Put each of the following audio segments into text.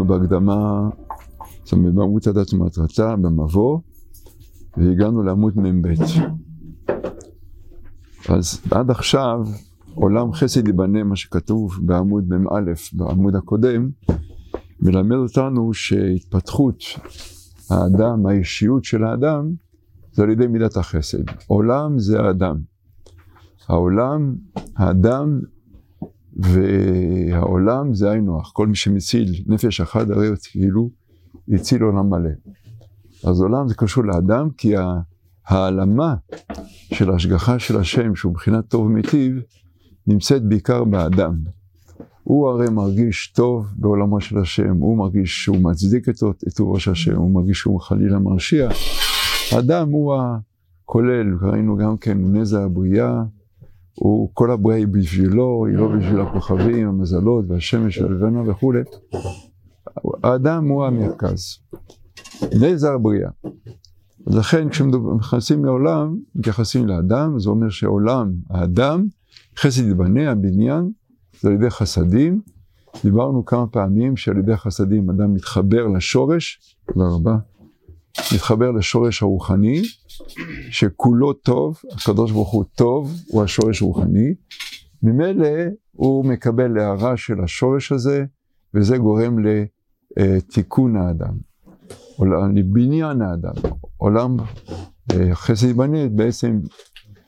אנחנו בהקדמה, זאת אומרת, בעמוד הדת ומטרתה, במבוא, והגענו לעמוד מ"ב. אז עד עכשיו, עולם חסד ייבנה, מה שכתוב בעמוד מ"א, בעמוד הקודם, מלמד אותנו שהתפתחות האדם, האישיות של האדם, זה על ידי מידת החסד. עולם זה האדם. העולם, האדם והעולם זה היינו הך. כל מי שמציל נפש אחת הרי כאילו הציל עולם מלא. אז עולם זה קשור לאדם כי העלמה של ההשגחה של השם, שהוא מבחינת טוב ומיטיב, נמצאת בעיקר באדם. הוא הרי מרגיש טוב בעולמו של השם, הוא מרגיש שהוא מצדיק את טובו של השם, הוא מרגיש שהוא חלילה מרשיע. האדם הוא הכולל, ראינו גם כן נזע הבריאה, הוא, כל הבריאה היא בשבילו, היא לא בשביל הכוכבים, המזלות והשמש והלבנה וכולי. האדם הוא המרכז. נזע הבריאה. לכן כשנכנסים לעולם, מתייחסים לאדם, זה אומר שעולם, האדם, חסד יבנה, הבניין, זה על ידי חסדים. דיברנו כמה פעמים שעל ידי חסדים אדם מתחבר לשורש, תודה רבה, מתחבר לשורש הרוחני, שכולו טוב, הקדוש ברוך הוא טוב, הוא השורש הרוחני, ממילא הוא מקבל הערה של השורש הזה, וזה גורם לתיקון האדם, לבניין האדם. עולם אה, חסד ייבנה, בעצם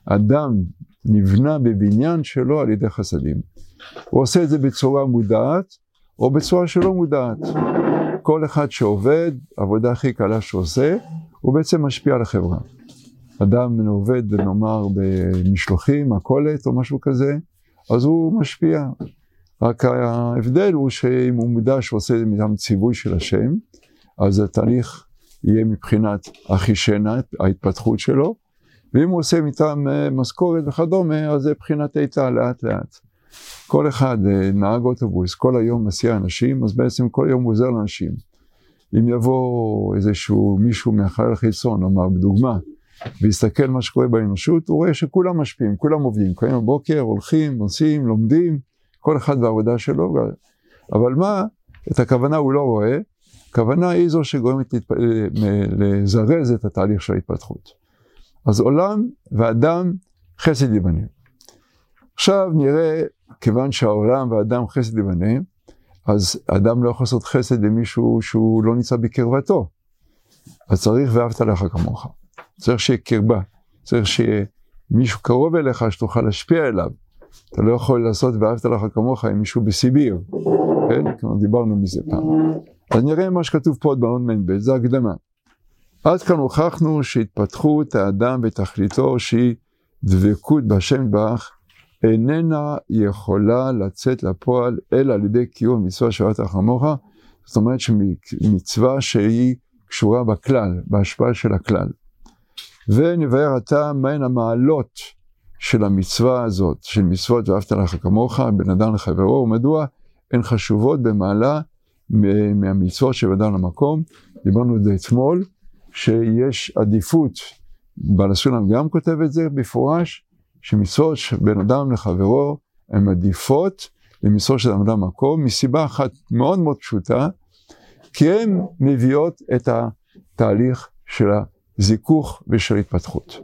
אדם נבנה בבניין שלו על ידי חסדים. הוא עושה את זה בצורה מודעת, או בצורה שלא מודעת. כל אחד שעובד, העבודה הכי קלה שעושה, הוא בעצם משפיע על החברה. אדם עובד, נאמר, במשלוחים, מכולת או משהו כזה, אז הוא משפיע. רק ההבדל הוא שאם הוא מודע שהוא עושה את מטעם ציווי של השם, אז התהליך יהיה מבחינת אחישנה, ההתפתחות שלו, ואם הוא עושה מטעם אה, משכורת וכדומה, אז זה מבחינת איתה לאט לאט. כל אחד, אה, נהג אוטובוס, כל היום מסיע אנשים, אז בעצם כל יום הוא עוזר לאנשים. אם יבוא איזשהו מישהו מהחלל החיצון, נאמר בדוגמה, ויסתכל מה שקורה באנושות, הוא רואה שכולם משפיעים, כולם עובדים, קמים בבוקר, הולכים, עושים, לומדים, כל אחד בעבודה שלו, אבל מה, את הכוונה הוא לא רואה, הכוונה היא זו שגורמת להתפ... לזרז את התהליך של ההתפתחות. אז עולם ואדם חסד ייבנה. עכשיו נראה, כיוון שהעולם והאדם חסד ייבנה, אז אדם לא יכול לעשות חסד למישהו שהוא לא נמצא בקרבתו. אז צריך ואהבת לך כמוך. צריך שיהיה קרבה, צריך שיהיה מישהו קרוב אליך שתוכל להשפיע אליו. אתה לא יכול לעשות ואהבת לך כמוך עם מישהו בסיביר, כן? כבר דיברנו מזה פעם. אז נראה מה שכתוב פה עוד בעוד מ"ב, זה הקדמה. עד כאן הוכחנו שהתפתחות האדם ותכליתו שהיא דבקות בהשם יתברך איננה יכולה לצאת לפועל אלא על ידי קיום מצווה שבת החמוך, זאת אומרת שמצווה שהיא קשורה בכלל, בהשפעה של הכלל. ונבהר עתה מהן המעלות של המצווה הזאת, של מצוות ואהבת לך כמוך, בן אדם לחברו, ומדוע הן חשובות במעלה מהמצוות של אדם למקום. דיברנו את זה אתמול, שיש עדיפות, בעל הסולם גם כותב את זה במפורש, שמצוות בן אדם לחברו הן עדיפות למצוות של אדם למקום, מסיבה אחת מאוד מאוד פשוטה, כי הן מביאות את התהליך של הזיכוך ושל התפתחות.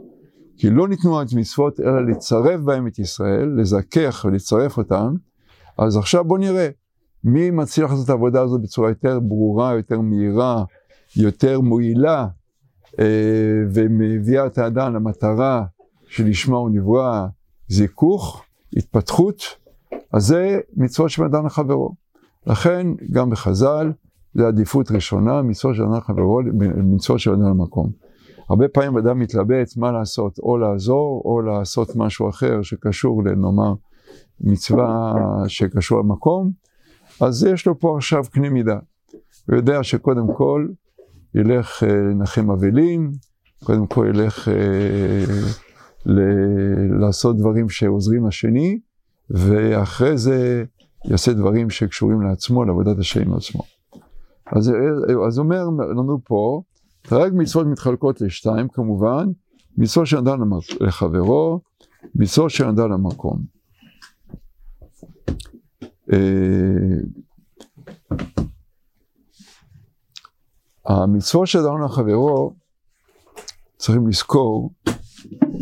כי לא ניתנו את מצוות אלא לצרף בהם את ישראל, לזכך ולצרף אותם, אז עכשיו בואו נראה מי מצליח לעשות את העבודה הזאת בצורה יותר ברורה, יותר מהירה, יותר מועילה, אה, ומביאה את האדם למטרה שלשמה הוא נברא, זיכוך, התפתחות, אז זה מצוות של אדם לחברו. לכן גם בחז"ל זה עדיפות ראשונה, מצוות של אדם לחברו, מצוות של אדם למקום. הרבה פעמים אדם מתלבט מה לעשות, או לעזור, או לעשות משהו אחר שקשור לנאמר מצווה שקשור למקום, אז יש לו פה עכשיו קנה מידה. הוא יודע שקודם כל ילך אה, לנחם אבלים, קודם כל ילך אה, ל- לעשות דברים שעוזרים לשני, ואחרי זה יעשה דברים שקשורים לעצמו, לעבודת השם עם עצמו. אז, אז אומר לנו פה, תרג מצוות מתחלקות לשתיים כמובן, מצוות אדם לחברו, מצוות אדם למקום. אה, המצוות אדם לחברו, צריכים לזכור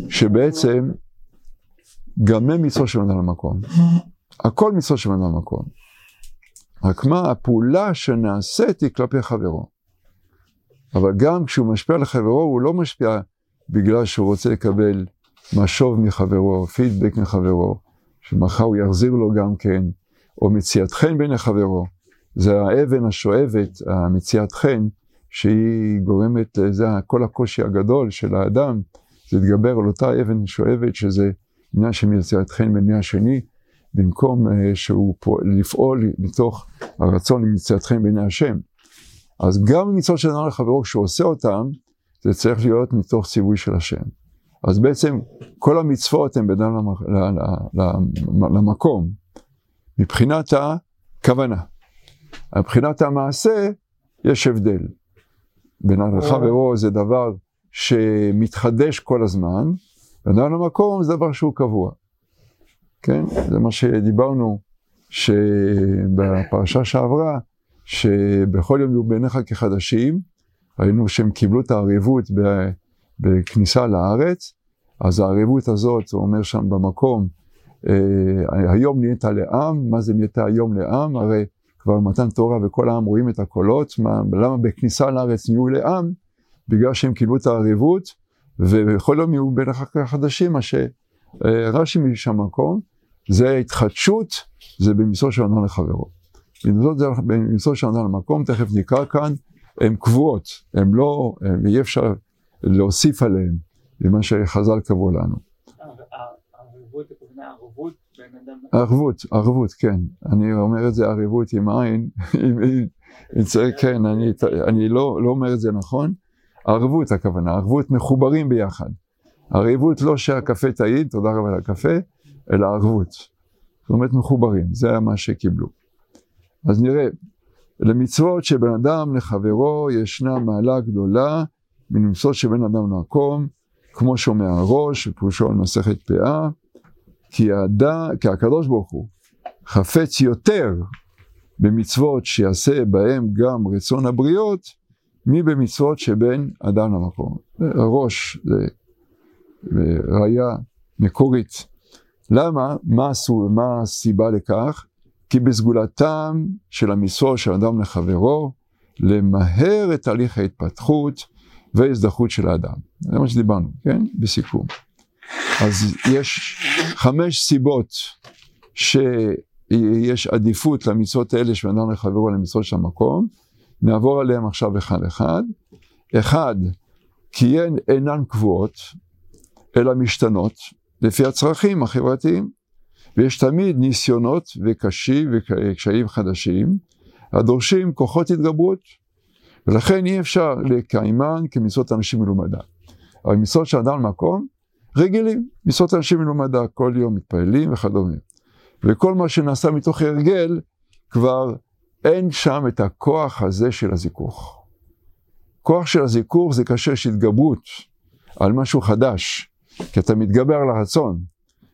שבעצם גם הם מצוות אדם למקום. הכל מצוות אדם למקום. רק מה, הפעולה שנעשית היא כלפי חברו. אבל גם כשהוא משפיע על חברו, הוא לא משפיע בגלל שהוא רוצה לקבל משוב מחברו, פידבק מחברו, שמחר הוא יחזיר לו גם כן, או מציאת חן בעיני חברו. זה האבן השואבת, המציאת חן, שהיא גורמת לזה, כל הקושי הגדול של האדם, זה להתגבר על אותה אבן שואבת, שזה עניין של מציאת חן בעיני השני, במקום uh, שהוא פה, לפעול מתוך הרצון למציאת חן בעיני השם. אז גם מצוות של אדם לחברו, כשהוא עושה אותם, זה צריך להיות מתוך ציווי של השם. אז בעצם כל המצוות הן בין למקום, מבחינת הכוונה. מבחינת המעשה, יש הבדל. בין לחברו זה דבר שמתחדש כל הזמן, ואדם למקום זה דבר שהוא קבוע. כן? זה מה שדיברנו, שבפרשה שעברה, שבכל יום יהיו בעיניך כחדשים, ראינו שהם קיבלו את הערבות בכניסה לארץ, אז הערבות הזאת, הוא אומר שם במקום, אה, היום נהיית לעם, מה זה נהיית היום לעם? הרי כבר מתן תורה וכל העם רואים את הקולות, מה, למה בכניסה לארץ נהיו לעם? בגלל שהם קיבלו את הערבות, ובכל יום יהיו בין החדשים, מה שרש"י משם מקום, זה התחדשות, זה במסור של אדם לחברו. במסור של אדם למקום, תכף נקרא כאן, הן קבועות, הן לא, אי אפשר להוסיף עליהן ממה שחז"ל קבעו לנו. ערבות, ערבות, כן. אני אומר את זה ערבות עם עין, אם צריך, כן, אני לא, לא אומר את זה נכון. ערבות הכוונה, ערבות מחוברים ביחד. ערבות לא שהקפה טעים, תודה רבה על הקפה, אלא ערבות. זאת אומרת מחוברים, זה מה שקיבלו. אז נראה, למצוות שבין אדם לחברו ישנה מעלה גדולה מנמצאות שבין אדם למקום, כמו שומע הראש, ופירושו על מסכת פאה, כי, האדם, כי הקדוש ברוך הוא חפץ יותר במצוות שיעשה בהם גם רצון הבריות, מבמצוות שבין אדם למקום. הראש זה ראייה מקורית. למה? מה, עשו, מה הסיבה לכך? כי בסגולתם של המצוות של אדם לחברו, למהר את תהליך ההתפתחות וההזדחות של האדם. זה מה שדיברנו, כן? בסיכום. אז יש חמש סיבות שיש עדיפות למצוות האלה של אדם לחברו למצוות של המקום. נעבור עליהם עכשיו אחד אחד. אחד, כי הן אינן קבועות, אלא משתנות לפי הצרכים החברתיים. ויש תמיד ניסיונות וקשים וקשיים חדשים, הדורשים כוחות התגברות. ולכן אי אפשר לקיימן כמצוות אנשים מלומדה. אבל מצוות של אדם למקום, רגילים, מצוות אנשים מלומדה, כל יום מתפללים וכדומה. וכל מה שנעשה מתוך הרגל, כבר אין שם את הכוח הזה של הזיכוך. כוח של הזיכוך זה כאשר יש התגברות על משהו חדש, כי אתה מתגבר על הרצון.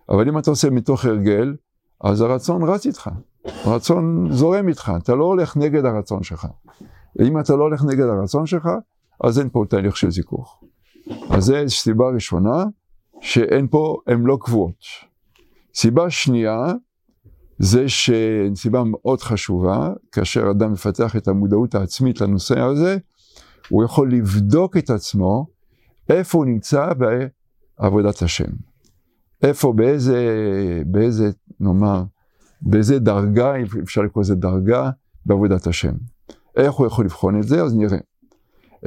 אבל אם אתה עושה מתוך הרגל, אז הרצון רץ איתך, הרצון זורם איתך, אתה לא הולך נגד הרצון שלך. ואם אתה לא הולך נגד הרצון שלך, אז אין פה תהליך של זיכוך. אז זו סיבה ראשונה, שאין פה, הן לא קבועות. סיבה שנייה, זה שסיבה מאוד חשובה, כאשר אדם מפתח את המודעות העצמית לנושא הזה, הוא יכול לבדוק את עצמו, איפה הוא נמצא בעבודת השם. איפה, באיזה, באיזה, נאמר, באיזה דרגה, אם אפשר לקרוא לזה דרגה, בעבודת השם. איך הוא יכול לבחון את זה? אז נראה.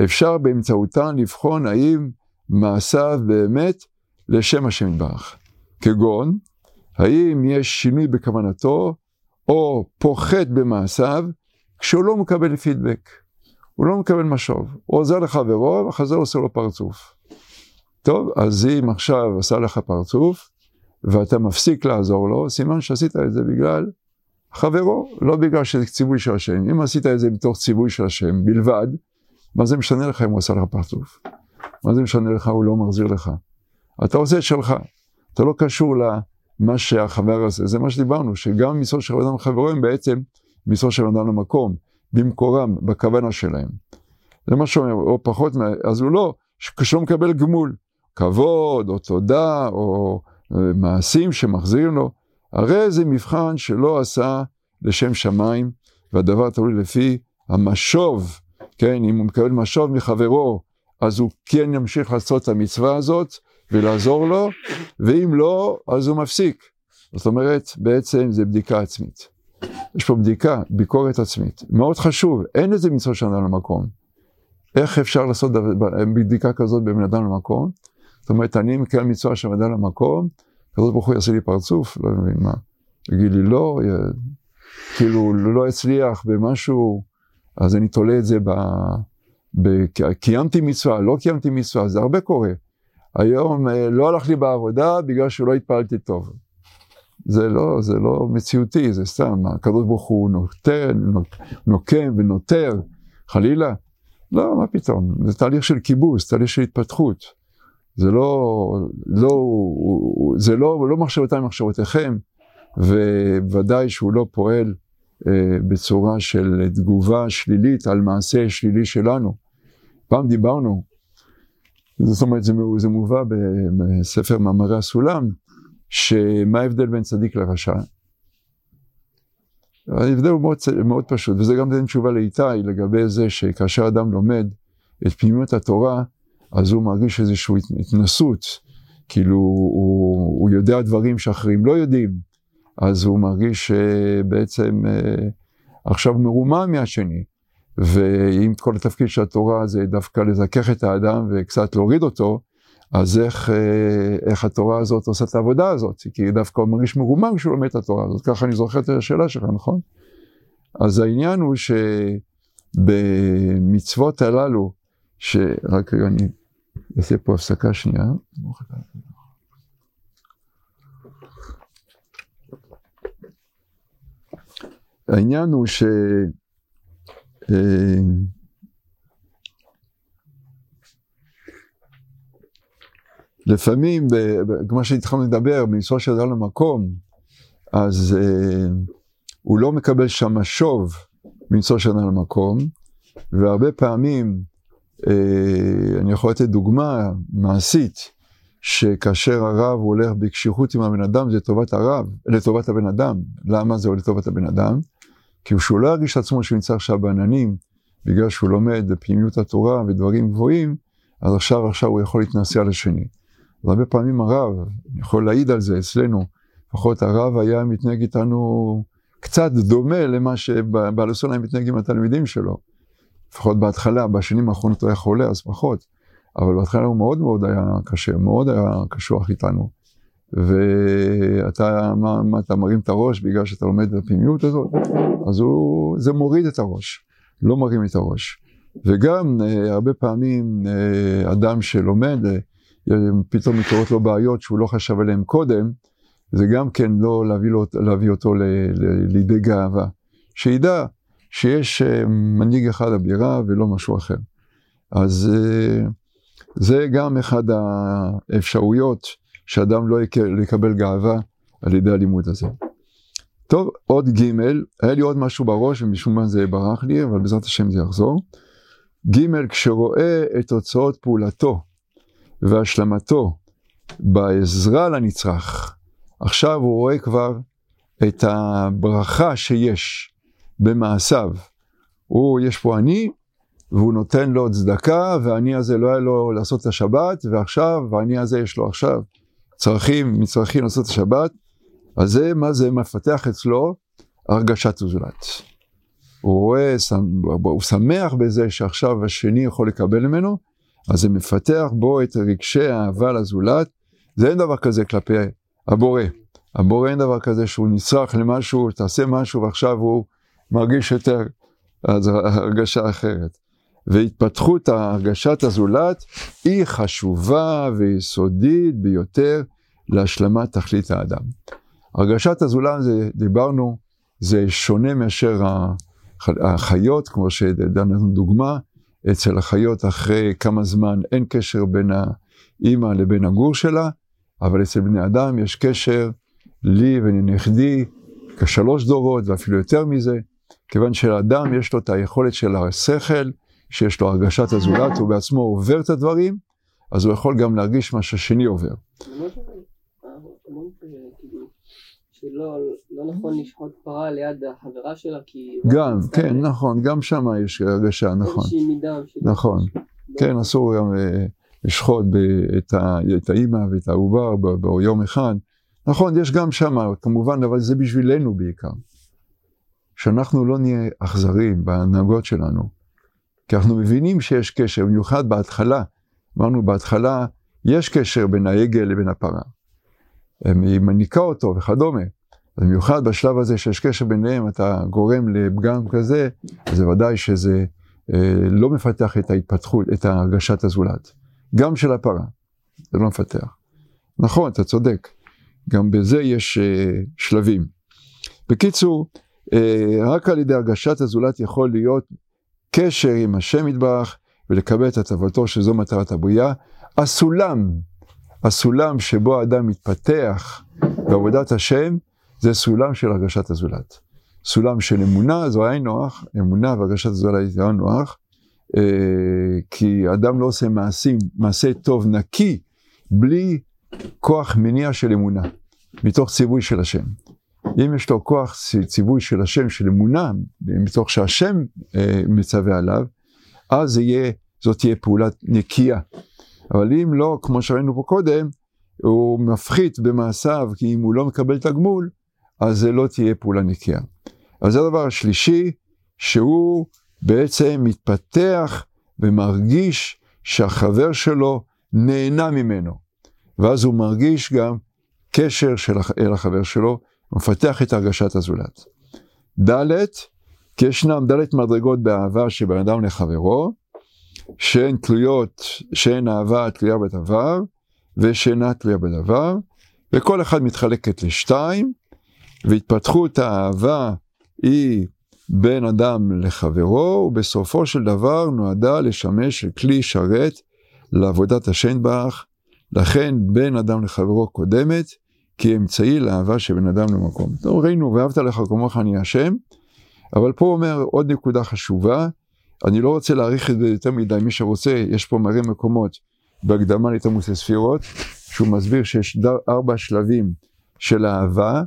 אפשר באמצעותן לבחון האם מעשיו באמת לשם השם יתברך. כגון, האם יש שינוי בכוונתו, או פוחת במעשיו, כשהוא לא מקבל פידבק. הוא לא מקבל משוב. הוא עוזר לחברו, וחזר עושה לו פרצוף. טוב, אז אם עכשיו עשה לך פרצוף, ואתה מפסיק לעזור לו, סימן שעשית את זה בגלל חברו, לא בגלל שזה ציווי של השם. אם עשית את זה מתוך ציווי של השם בלבד, מה זה משנה לך אם הוא עשה לך פרצוף? מה זה משנה לך, הוא לא מחזיר לך? אתה עושה את שלך, אתה לא קשור למה שהחבר הזה, זה מה שדיברנו, שגם מצוות של אדם חברו הם בעצם מצוות של אדם למקום, במקורם, בכוונה שלהם. זה מה שאומר, או פחות, אז הוא לא, כשהוא מקבל גמול, כבוד, או תודה, או אה, מעשים שמחזירים לו, הרי זה מבחן שלא עשה לשם שמיים, והדבר תלוי לפי המשוב, כן, אם הוא מקבל משוב מחברו, אז הוא כן ימשיך לעשות את המצווה הזאת ולעזור לו, ואם לא, אז הוא מפסיק. זאת אומרת, בעצם זה בדיקה עצמית. יש פה בדיקה, ביקורת עצמית. מאוד חשוב, אין איזה מצווה של אדם למקום. איך אפשר לעשות בדיקה כזאת בבן אדם למקום? זאת אומרת, אני מקבל מצווה של אדם למקום, הקדוש ברוך הוא יעשה לי פרצוף, לא מבין מה. יגיד לי לא, י... כאילו לא אצליח במשהו, אז אני תולה את זה ב... ב... קיימתי מצווה, לא קיימתי מצווה, זה הרבה קורה. היום אה, לא הלך לי בעבודה בגלל שלא התפעלתי טוב. זה לא, זה לא מציאותי, זה סתם, הקדוש ברוך הוא נותן, נוקם ונותר, חלילה. לא, מה פתאום, זה תהליך של כיבוס, תהליך של התפתחות. זה לא, לא, זה לא, לא מחשבותיי מחשבותיכם, וודאי שהוא לא פועל אה, בצורה של תגובה שלילית על מעשה שלילי שלנו. פעם דיברנו, זאת אומרת, זה, זה מובא בספר מאמרי הסולם, שמה ההבדל בין צדיק לרשע? ההבדל הוא מאוד, מאוד פשוט, וזה גם נותן תשובה לאיתי לגבי זה שכאשר אדם לומד את פנימיות התורה, אז הוא מרגיש איזושהי התנסות, כאילו הוא, הוא יודע דברים שאחרים לא יודעים, אז הוא מרגיש שבעצם אה, עכשיו מרומם מהשני, ואם כל התפקיד של התורה זה דווקא לזכך את האדם וקצת להוריד אותו, אז איך, אה, איך התורה הזאת עושה את העבודה הזאת? כי דווקא הוא מרגיש מרומם כשהוא לומד את התורה הזאת, ככה אני זוכר את השאלה שלך, נכון? אז העניין הוא שבמצוות הללו, שרק רגע אני אעשה פה הפסקה שנייה. העניין הוא ש... אה, לפעמים, כמו שהתחלנו לדבר, בניסוע של אדם למקום, אז אה, הוא לא מקבל שם משוב בניסוע של אדם למקום, והרבה פעמים, אה, אני יכול לתת דוגמה מעשית, שכאשר הרב הולך בקשיחות עם הבן אדם, זה לטובת הרב, לטובת הבן אדם. למה זה לטובת הבן אדם? כי כשהוא לא ירגיש עצמו שהוא נמצא עכשיו בעננים, בגלל שהוא לומד בפנימיות התורה ודברים גבוהים, אז עכשיו עכשיו הוא יכול להתנסה על השני. והרבה פעמים הרב, אני יכול להעיד על זה אצלנו, לפחות הרב היה מתנהג איתנו קצת דומה למה שבעל הסון היה מתנהג עם התלמידים שלו. לפחות בהתחלה, בשנים האחרונות הוא היה חולה, אז פחות. אבל בהתחלה הוא מאוד מאוד היה קשה, מאוד היה קשוח איתנו. ואתה, מה, מה, אתה מרים את הראש בגלל שאתה לומד את הפנימיות הזאת, אז הוא, זה מוריד את הראש, לא מרים את הראש. וגם אה, הרבה פעמים אה, אדם שלומד, אה, פתאום מתעוררות לו בעיות שהוא לא חשב עליהן קודם, זה גם כן לא להביא, לו, להביא אותו ל, ל, לידי גאווה. שידע שיש אה, מנהיג אחד הבירה ולא משהו אחר. אז אה, זה גם אחד האפשרויות שאדם לא יקבל גאווה על ידי הלימוד הזה. טוב, עוד ג', היה לי עוד משהו בראש ומשום מה זה ברח לי, אבל בעזרת השם זה יחזור. ג', כשרואה את תוצאות פעולתו והשלמתו בעזרה לנצרך, עכשיו הוא רואה כבר את הברכה שיש במעשיו. הוא, יש פה אני, והוא נותן לו צדקה, והאני הזה לא היה לו לעשות את השבת, ועכשיו, והאני הזה יש לו עכשיו צרכים, מצרכים לעשות השבת, אז זה, מה זה מפתח אצלו? הרגשת זולת. הוא רואה, הוא שמח בזה שעכשיו השני יכול לקבל ממנו, אז זה מפתח בו את רגשי האהבה לזולת, זה אין דבר כזה כלפי הבורא. הבורא אין דבר כזה שהוא נצרך למשהו, תעשה משהו ועכשיו הוא מרגיש יותר הרגשה אחרת. והתפתחות הרגשת הזולת היא חשובה ויסודית ביותר להשלמת תכלית האדם. הרגשת הזולת, זה, דיברנו, זה שונה מאשר החיות, כמו שדנו דוגמה, אצל החיות אחרי כמה זמן אין קשר בין האימא לבין הגור שלה, אבל אצל בני אדם יש קשר לי ולנכדי כשלוש דורות ואפילו יותר מזה, כיוון שלאדם יש לו את היכולת של השכל שיש לו הרגשת הזולת, הוא בעצמו עובר את הדברים, אז הוא יכול גם להרגיש מה שהשני עובר. שלא לא נכון לשחוט פרה ליד החברה שלה כי... גם, כן, נכון, גם שם יש הרגשה, נכון. איזושהי מידה. נכון, כן, אסור גם אה, לשחוט את האימא ואת העובר ביום אחד. נכון, יש גם שם, כמובן, אבל זה בשבילנו בעיקר. שאנחנו לא נהיה אכזרים בהנהגות שלנו, כי אנחנו מבינים שיש קשר, במיוחד בהתחלה, אמרנו בהתחלה, יש קשר בין העגל לבין הפרה. היא מניקה אותו וכדומה. במיוחד בשלב הזה שיש קשר ביניהם, אתה גורם לפגם כזה, אז ודאי שזה אה, לא מפתח את ההתפתחות, את הרגשת הזולת. גם של הפרה, זה לא מפתח. נכון, אתה צודק, גם בזה יש אה, שלבים. בקיצור, אה, רק על ידי הרגשת הזולת יכול להיות קשר עם השם יתברך ולקבל את הטבתו שזו מטרת הבריאה. הסולם, הסולם שבו האדם מתפתח בעבודת השם, זה סולם של הרגשת הזולת. סולם של אמונה, זו היה נוח, אמונה והרגשת הזולת זה היה נוח, אה, כי אדם לא עושה מעשים, מעשה טוב נקי, בלי כוח מניע של אמונה, מתוך ציווי של השם. אם יש לו כוח ציווי של השם, של אמונה, מתוך שהשם אה, מצווה עליו, אז יהיה, זאת תהיה פעולה נקייה. אבל אם לא, כמו שראינו פה קודם, הוא מפחית במעשיו, כי אם הוא לא מקבל תגמול, אז זה לא תהיה פעולה נקייה. אז זה הדבר השלישי, שהוא בעצם מתפתח ומרגיש שהחבר שלו נהנה ממנו. ואז הוא מרגיש גם קשר של, אל החבר שלו, ומפתח את הרגשת הזולת. ד', כי ישנם ד' מדרגות באהבה שבין אדם לחברו, שהן תלויות, שהן אהבה תלויה בדבר, ושאינה תלויה בדבר, וכל אחד מתחלקת לשתיים, והתפתחות האהבה היא בין אדם לחברו, ובסופו של דבר נועדה לשמש כלי שרת לעבודת השן באח, לכן בין אדם לחברו קודמת, כי אמצעי לאהבה שבין אדם למקום. טוב, ראינו, ואהבת לך כמוך אני השם, אבל פה אומר עוד נקודה חשובה, אני לא רוצה להעריך את זה יותר מדי, מי שרוצה, יש פה מראה מקומות בהקדמה לתמוס הספירות, שהוא מסביר שיש ארבע שלבים של אהבה,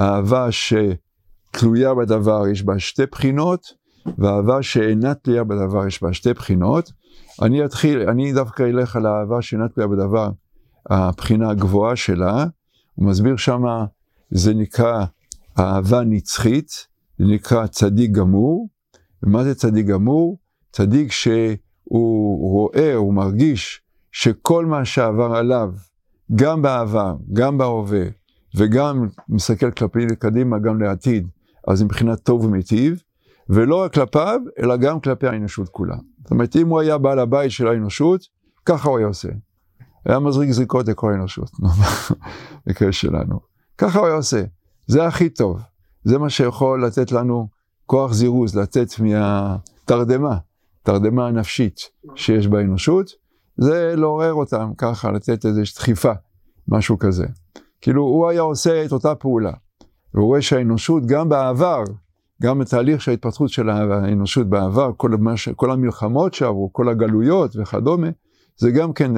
אהבה שתלויה בדבר יש בה שתי בחינות, ואהבה שאינה תלויה בדבר יש בה שתי בחינות. אני אתחיל, אני דווקא אלך על האהבה שאינה תלויה בדבר, הבחינה הגבוהה שלה, הוא מסביר שמה, זה נקרא אהבה נצחית, זה נקרא צדיק גמור. ומה זה צדיק גמור? צדיק שהוא רואה, הוא מרגיש שכל מה שעבר עליו, גם בעבר, גם בהווה, וגם מסתכל כלפי קדימה, גם לעתיד, אז מבחינת טוב ומיטיב, ולא רק כלפיו, אלא גם כלפי האנושות כולה. זאת אומרת, אם הוא היה בעל הבית של האנושות, ככה הוא היה עושה. היה מזריק זריקות לכל האנושות, במקרה שלנו. ככה הוא היה עושה. זה הכי טוב. זה מה שיכול לתת לנו כוח זירוז, לצאת מהתרדמה, תרדמה הנפשית שיש באנושות, זה לעורר אותם ככה, לתת איזו דחיפה, משהו כזה. כאילו, הוא היה עושה את אותה פעולה. והוא רואה שהאנושות, גם בעבר, גם בתהליך של ההתפתחות של האנושות בעבר, כל, המש, כל המלחמות שעברו, כל הגלויות וכדומה, זה גם כן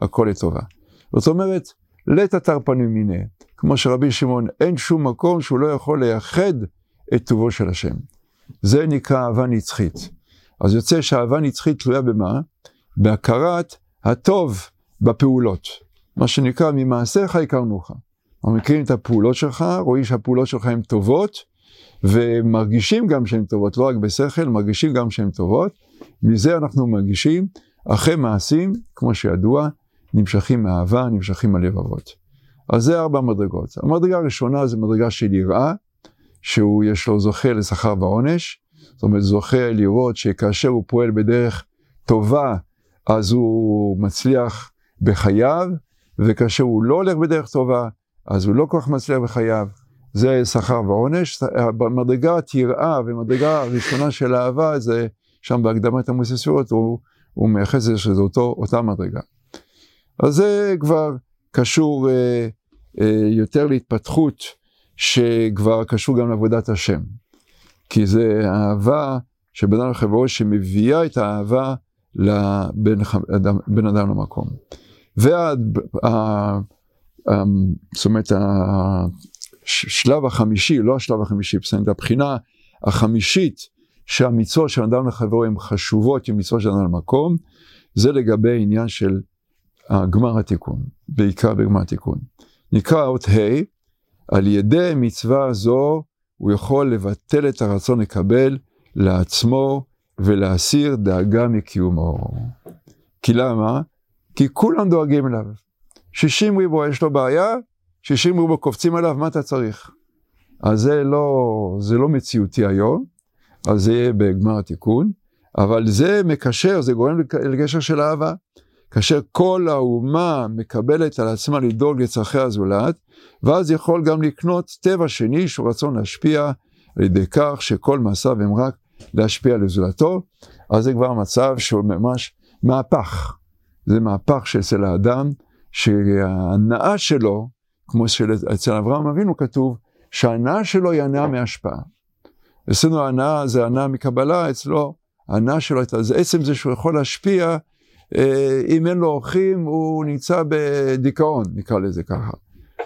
הכל לטובה. זאת אומרת, לית אתר פנים מיניה, כמו שרבי שמעון, אין שום מקום שהוא לא יכול לייחד את טובו של השם. זה נקרא אהבה נצחית. אז יוצא שאהבה נצחית תלויה במה? בהכרת הטוב בפעולות. מה שנקרא, ממעשיך הכרנוך. אנחנו מכירים את הפעולות שלך, רואים שהפעולות שלך הן טובות, ומרגישים גם שהן טובות, לא רק בשכל, מרגישים גם שהן טובות. מזה אנחנו מרגישים, אחרי מעשים, כמו שידוע, נמשכים מאהבה, נמשכים הלבבות. אז זה ארבע מדרגות. המדרגה הראשונה זה מדרגה של יראה, שהוא יש לו זוכה לשכר ועונש, זאת אומרת זוכה לראות שכאשר הוא פועל בדרך טובה, אז הוא מצליח בחייו, וכאשר הוא לא הולך בדרך טובה, אז הוא לא כל כך מצליח בחייו. זה שכר ועונש. במדרגת יראה ומדרגה הראשונה של אהבה, זה שם בהקדמת המוססיות, הוא, הוא מייחס לזה שזו אותה מדרגה. אז זה כבר קשור אה, אה, יותר להתפתחות שכבר קשור גם לעבודת השם. כי זה אהבה שבין אדם לחברו שמביאה את האהבה לבין אדם, בין אדם למקום. זאת אומרת, השלב החמישי, לא השלב החמישי, בסדר, הבחינה החמישית שהמצוות של אדם לחברו הן חשובות כמצוות של אדם למקום, זה לגבי עניין של גמר התיקון, בעיקר בגמר התיקון. נקרא אות ה', על ידי מצווה זו הוא יכול לבטל את הרצון לקבל לעצמו ולהסיר דאגה מקיומו. כי למה? כי כולם דואגים אליו. 60 ריבו יש לו בעיה, 60 ריבו קופצים עליו, מה אתה צריך? אז זה לא, זה לא מציאותי היום, אז זה יהיה בגמר התיקון, אבל זה מקשר, זה גורם לגשר של אהבה. כאשר כל האומה מקבלת על עצמה לדאוג לצרכי הזולת, ואז יכול גם לקנות טבע שני שהוא רצון להשפיע על ידי כך שכל מעשיו הם רק להשפיע על זולתו, אז זה כבר מצב שהוא ממש מהפך. זה מהפך שאצל האדם, שההנאה שלו, כמו שאצל אברהם אבינו כתוב, שההנאה שלו היא הנאה מהשפעה. אצלנו ההנאה זה הנאה מקבלה, אצלו ההנאה שלו הייתה, זה עצם זה שהוא יכול להשפיע, אם אין לו אורחים הוא נמצא בדיכאון, נקרא לזה ככה.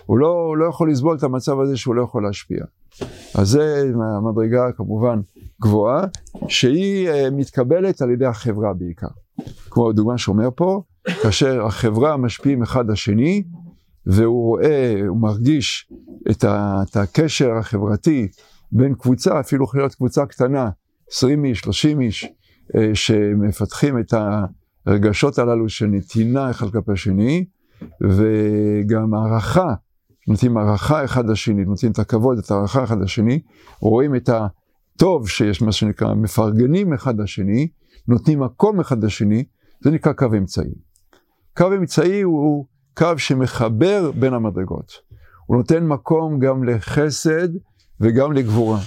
הוא לא, הוא לא יכול לסבול את המצב הזה שהוא לא יכול להשפיע. אז זה מדרגה כמובן גבוהה, שהיא אה, מתקבלת על ידי החברה בעיקר. כמו הדוגמה שאומר פה, כאשר החברה משפיעים אחד לשני, והוא רואה, הוא מרגיש את, ה, את הקשר החברתי בין קבוצה, אפילו יכול להיות קבוצה קטנה, 20 איש, 30 איש, אה, שמפתחים את הרגשות הללו של נתינה אחד כלפי השני, וגם הערכה, נותנים הערכה אחד לשני, נותנים את הכבוד, את הערכה אחד לשני, רואים את הטוב שיש, מה שנקרא, מפרגנים אחד לשני, נותנים מקום אחד לשני, זה נקרא קו אמצעי. קו אמצעי הוא קו שמחבר בין המדרגות. הוא נותן מקום גם לחסד וגם לגבורה.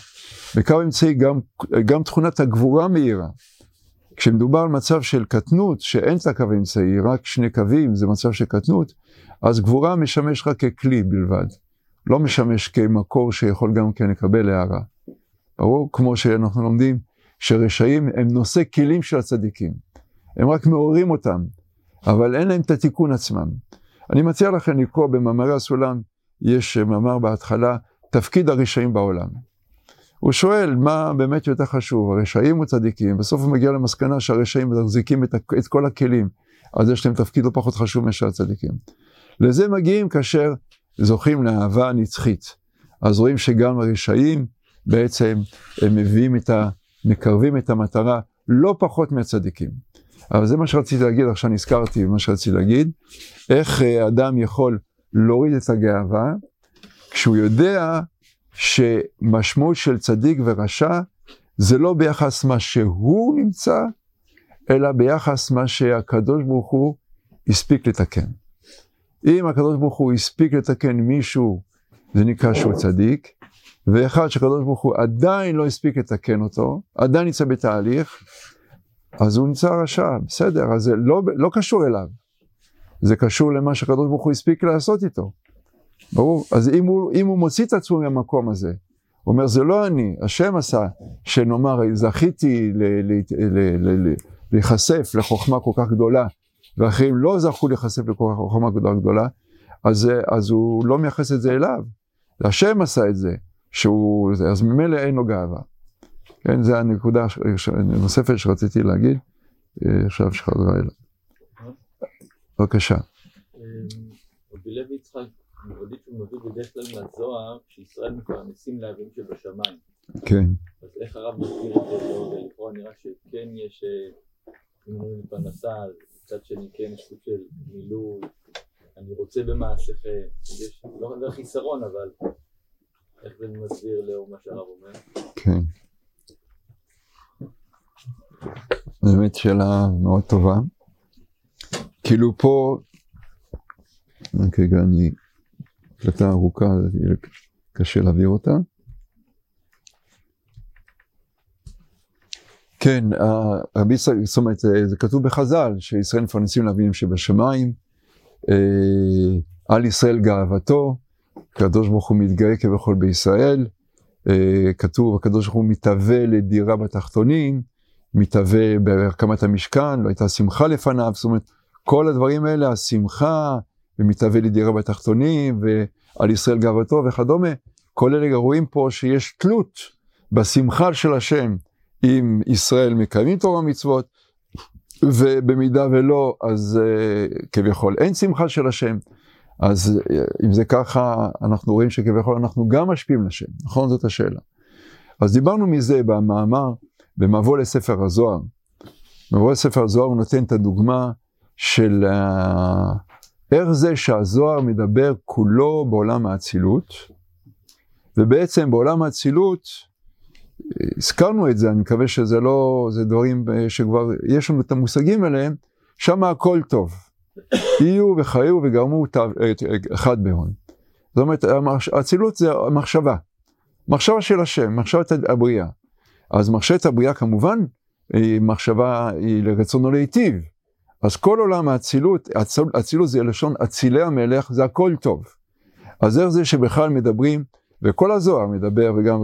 בקו אמצעי גם, גם תכונת הגבורה מאירה. כשמדובר על מצב של קטנות, שאין את הקו האמצעי, רק שני קווים, זה מצב של קטנות, אז גבורה משמש רק ככלי בלבד. לא משמש כמקור שיכול גם כן לקבל הערה. ברור? כמו שאנחנו לומדים, שרשעים הם נושא כלים של הצדיקים. הם רק מעוררים אותם, אבל אין להם את התיקון עצמם. אני מציע לכם לקרוא במאמרי הסולם, יש מאמר בהתחלה, תפקיד הרשעים בעולם. הוא שואל מה באמת יותר חשוב, הרשעים או צדיקים, בסוף הוא מגיע למסקנה שהרשעים מחזיקים את, את כל הכלים, אז יש להם תפקיד לא פחות חשוב מאשר הצדיקים. לזה מגיעים כאשר זוכים לאהבה נצחית. אז רואים שגם הרשעים בעצם הם מביאים את ה... מקרבים את המטרה לא פחות מהצדיקים. אבל זה מה שרציתי להגיד, עכשיו נזכרתי במה שרציתי להגיד, איך אה, אדם יכול להוריד את הגאווה, כשהוא יודע שמשמעות של צדיק ורשע זה לא ביחס מה שהוא נמצא, אלא ביחס מה שהקדוש ברוך הוא הספיק לתקן. אם הקדוש ברוך הוא הספיק לתקן מישהו, זה נקרא שהוא צדיק, ואחד שהקדוש ברוך הוא עדיין לא הספיק לתקן אותו, עדיין נמצא בתהליך, אז הוא נמצא רשע, בסדר, אז זה לא, לא קשור אליו, זה קשור למה שהקדוש ברוך הוא הספיק לעשות איתו. ברור? אז אם הוא, אם הוא מוציא את עצמו מהמקום הזה, הוא אומר, זה לא אני, השם עשה, שנאמר, זכיתי להיחשף לחוכמה כל כך גדולה, ואחרים לא זכו להיחשף לחוכמה כל כך גדולה, אז, אז הוא לא מייחס את זה אליו. השם עשה את זה, שהוא, אז ממילא אין לו גאווה. כן, זו הנקודה הנוספת שרציתי להגיד, אה, עכשיו שחזרה אליו. בבקשה. רבי לוי יצחק מודיע שהוא מביא בדרך כלל מהזוהר, שישראל מפרנסים לאבים שבשמיים. כן. אז איך הרב מסביר את זה ולכאורה נראה שכן יש, אה, אם אומרים פרנסה, מצד שני כן יש סוג של מילוי, אני רוצה במעשיכם, יש, לא חיסרון, אבל איך זה מסביר לאור מה שהרב אומר? כן. באמת שאלה מאוד טובה. כאילו פה, רגע, אני הקלטה ארוכה, קשה להעביר אותה. כן, רבי ישראל, זאת אומרת, זה כתוב בחז"ל, שישראל מפרנסים לאביהם שבשמיים, אה, על ישראל גאוותו, הקדוש ברוך הוא מתגאה כבכל בישראל, אה, כתוב, הקדוש ברוך הוא מתהווה לדירה בתחתונים, מתהווה בהקמת המשכן, לא הייתה שמחה לפניו, זאת אומרת, כל הדברים האלה, השמחה, ומתהווה לדירה בתחתונים, ועל ישראל גאוותו וכדומה, כל אלה רואים פה שיש תלות בשמחה של השם, אם ישראל מקיימים תורה ומצוות, ובמידה ולא, אז uh, כביכול אין שמחה של השם. אז uh, אם זה ככה, אנחנו רואים שכביכול אנחנו גם משפיעים לשם, נכון? זאת השאלה. אז דיברנו מזה במאמר, במבוא לספר הזוהר. מבוא לספר הזוהר הוא נותן את הדוגמה של uh, איך זה שהזוהר מדבר כולו בעולם האצילות, ובעצם בעולם האצילות, הזכרנו את זה, אני מקווה שזה לא, זה דברים שכבר יש לנו את המושגים עליהם, שם הכל טוב. יהיו וחיו וגרמו אחד בהון. זאת אומרת, האצילות זה המחשבה. מחשבה של השם, מחשבת הבריאה. אז מחשבת הבריאה כמובן, היא מחשבה, היא לרצונו להיטיב. אז כל עולם האצילות, אצילות זה לשון אצילי המלך, זה הכל טוב. אז איך זה שבכלל מדברים, וכל הזוהר מדבר, וגם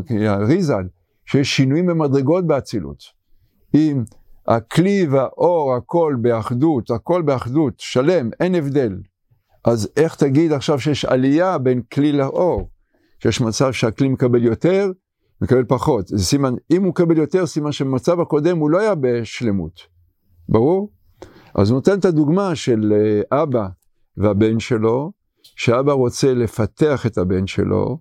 ריזל, שיש שינויים במדרגות באצילות. אם הכלי והאור, הכל באחדות, הכל באחדות, שלם, אין הבדל. אז איך תגיד עכשיו שיש עלייה בין כלי לאור? שיש מצב שהכלי מקבל יותר, מקבל פחות. זה סימן, אם הוא מקבל יותר, סימן שבמצב הקודם הוא לא היה בשלמות. ברור? אז הוא נותן את הדוגמה של אה, אבא והבן שלו, שאבא רוצה לפתח את הבן שלו,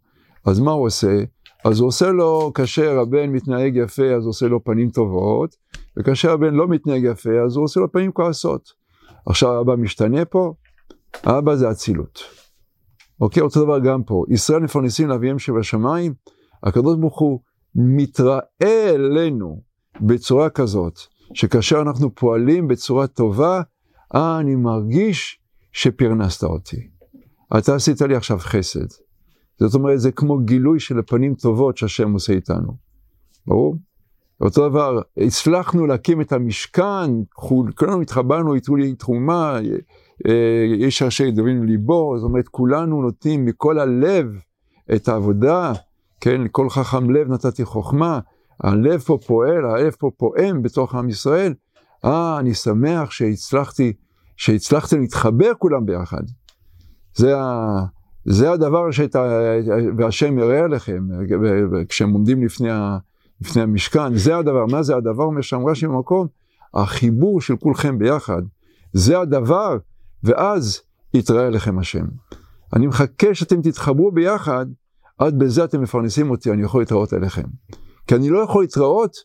אז מה הוא עושה? אז הוא עושה לו, כאשר הבן מתנהג יפה, אז הוא עושה לו פנים טובות, וכאשר הבן לא מתנהג יפה, אז הוא עושה לו פנים כועסות. עכשיו אבא משתנה פה, אבא זה אצילות. אוקיי, אותו דבר גם פה. ישראל מפרנסים לאביהם שבשמיים, הקדוש ברוך הוא מתראה אלינו בצורה כזאת, שכאשר אנחנו פועלים בצורה טובה, אה, אני מרגיש שפרנסת אותי. אתה עשית לי עכשיו חסד. זאת אומרת, זה כמו גילוי של הפנים טובות שהשם עושה איתנו. ברור? אותו דבר, הצלחנו להקים את המשכן, כולנו התחברנו, יתנו לי תרומה, יש ראשי דברים ליבו, זאת אומרת, כולנו נותנים מכל הלב את העבודה, כן, לכל חכם לב נתתי חוכמה, הלב פה פועל, הלב פה פועם בתוך עם ישראל. אה, אני שמח שהצלחתי, שהצלחתם להתחבר כולם ביחד. זה ה... זה הדבר שאתה, והשם יראה עליכם, כשהם עומדים לפני, ה, לפני המשכן, זה הדבר, מה זה הדבר? אומר שם רש"י במקום, החיבור של כולכם ביחד, זה הדבר, ואז יתראה עליכם השם. אני מחכה שאתם תתחברו ביחד, עד בזה אתם מפרנסים אותי, אני יכול להתראות עליכם. כי אני לא יכול להתראות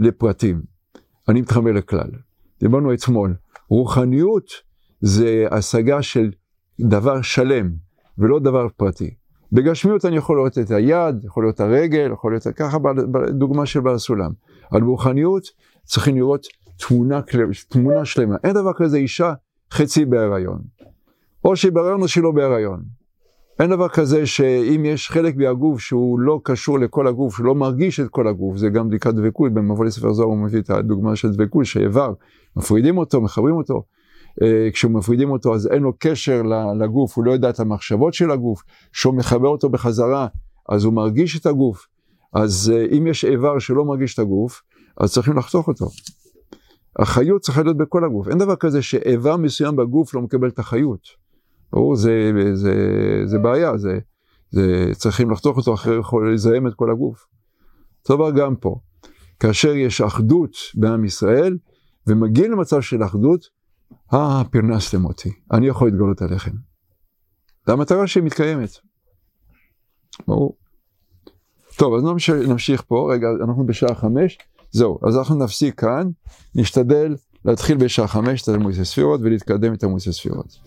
לפרטים, אני מתחבר לכלל. דיברנו אתמול, רוחניות זה השגה של דבר שלם. ולא דבר פרטי. בגשמיות אני יכול לראות את היד, יכול להיות הרגל, יכול להיות ככה בדוגמה של בעל הסולם. אבל ברוחניות צריכים לראות תמונה, תמונה שלמה. אין דבר כזה אישה חצי בהיריון. או שהיא בהיריון או שהיא לא בהיריון. אין דבר כזה שאם יש חלק מהגוף שהוא לא קשור לכל הגוף, שהוא לא מרגיש את כל הגוף, זה גם בדיקת דבקות, במבוא לספר זוהר הוא מביא את הדוגמה של דבקות, שאיבר, מפרידים אותו, מחברים אותו. אה, כשמפרידים אותו אז אין לו קשר לגוף, הוא לא יודע את המחשבות של הגוף, כשהוא מחבר אותו בחזרה אז הוא מרגיש את הגוף, אז אה, אם יש איבר שלא מרגיש את הגוף, אז צריכים לחתוך אותו. החיות צריכה להיות בכל הגוף, אין דבר כזה שאיבר מסוים בגוף לא מקבל את החיות. ברור, זה, זה, זה בעיה, זה, זה צריכים לחתוך אותו אחרי יכול לזהם את כל הגוף. אותו דבר גם פה, כאשר יש אחדות בעם ישראל, ומגיעים למצב של אחדות, אה, פרנסתם אותי, אני יכול להתגלות עליכם. זו המטרה שמתקיימת. ברור. טוב, אז נמשיך, נמשיך פה, רגע, אנחנו בשעה חמש, זהו, אז אנחנו נפסיק כאן, נשתדל להתחיל בשעה חמש את המועצת ספירות ולהתקדם את המועצת ספירות.